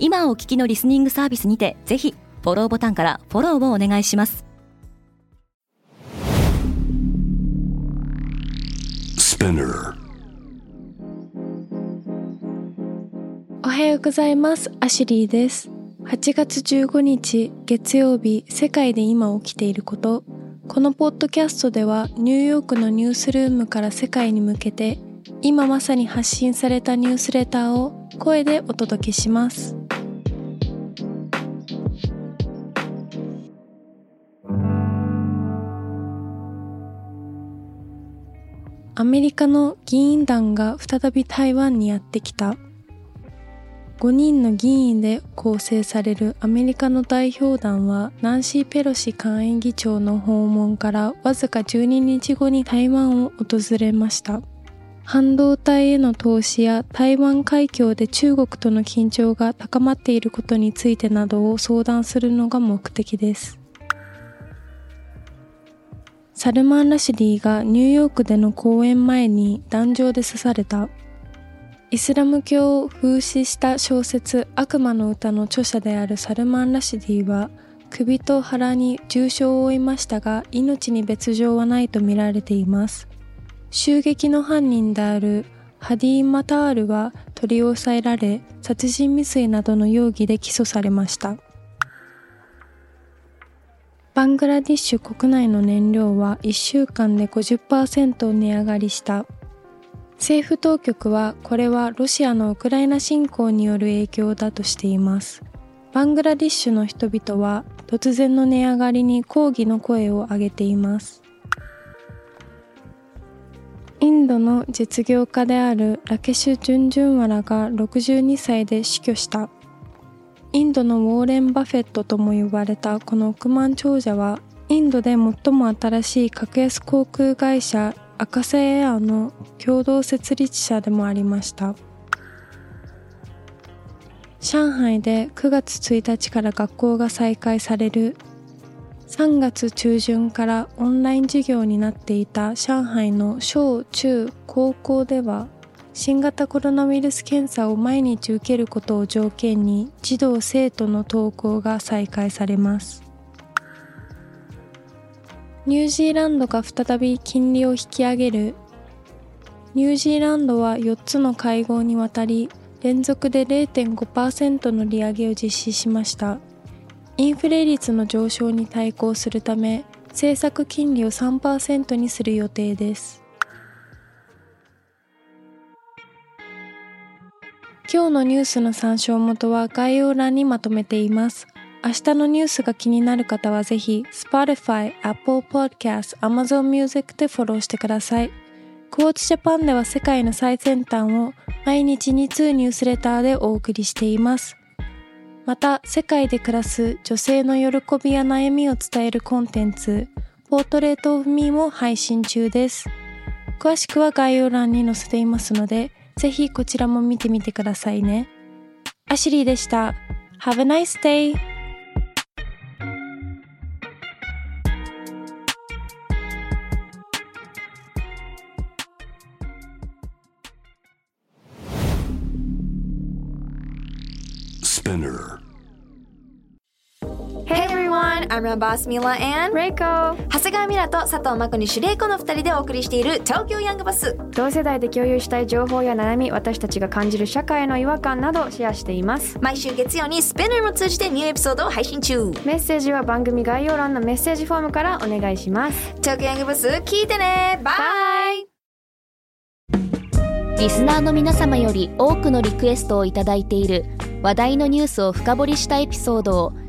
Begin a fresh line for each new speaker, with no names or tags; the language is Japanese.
今お聞きのリスニングサービスにてぜひフォローボタンからフォローをお願いします。
おはようございます。アシュリーです。8月15日月曜日世界で今起きていること。このポッドキャストではニューヨークのニュースルームから世界に向けて今まさに発信されたニュースレターを声でお届けしますアメリカの議員団が再び台湾にやってきた。5人の議員で構成されるアメリカの代表団はナンシー・ペロシ下院議長の訪問からわずか12日後に台湾を訪れました。半導体への投資や台湾海峡で中国との緊張が高まっていることについてなどを相談するのが目的です。サルマン・ラシディがニューヨークでの講演前に壇上で刺された。イスラム教を風刺した小説悪魔の歌の著者であるサルマン・ラシディは首と腹に重傷を負いましたが命に別状はないとみられています。襲撃の犯人であるハディ・マタールは取り押さえられ殺人未遂などの容疑で起訴されました。バングラディッシュ国内の燃料は1週間で50%値上がりした。政府当局はこれはロシアのウクライナ侵攻による影響だとしています。バングラディッシュの人々は突然の値上がりに抗議の声を上げています。インドの実業家であるラケシュ・ジュンジュンワラが62歳で死去した。インドのウォーレン・バフェットとも呼ばれたこの億万長者はインドで最も新しい格安航空会社赤瀬エアの共同設立者でもありました。上海で9月1日から学校が再開される3月中旬からオンライン授業になっていた上海の小中高校では新型コロナウイルス検査を毎日受けることを条件に児童生徒の登校が再開されます。ニュージーランドが再び金利を引き上げる。ニュージーランドは4つの会合にわたり連続で0.5%の利上げを実施しました。インフレ率の上昇に対抗するため政策金利を3%にする予定です。今日のニュースの参照元は概要欄にまとめています。明日のニュースが気になる方はぜひ Spotify、Apple Podcast、Amazon Music でフォローしてください。クォーツジャパンでは世界の最先端を毎日2通ニュースレターでお送りしています。また、世界で暮らす女性の喜びや悩みを伝えるコンテンツ、ポートレートオブミーも配信中です。詳しくは概要欄に載せていますので、ぜひこちらも見てみてくださいね。アシュリーでした。Have a nice day!
Spinner I'm your boss Mila and
Reiko.
長谷川ミラと佐藤真子にシュレイコの2人でお送りしている東京ヤングバス。
同世代で共有したい情報や悩み私たちが感じる社会の違和感などシェアしています。
毎週月曜にスペナーも通じてニューエピソードを配信中。
メッセージは番組概要欄のメッセージフォームからお願いします。
東京ヤングバス聞いてね。バイ
リスナーの皆様より多くのリクエストをいただいている話題のニュースを深掘りしたエピソードを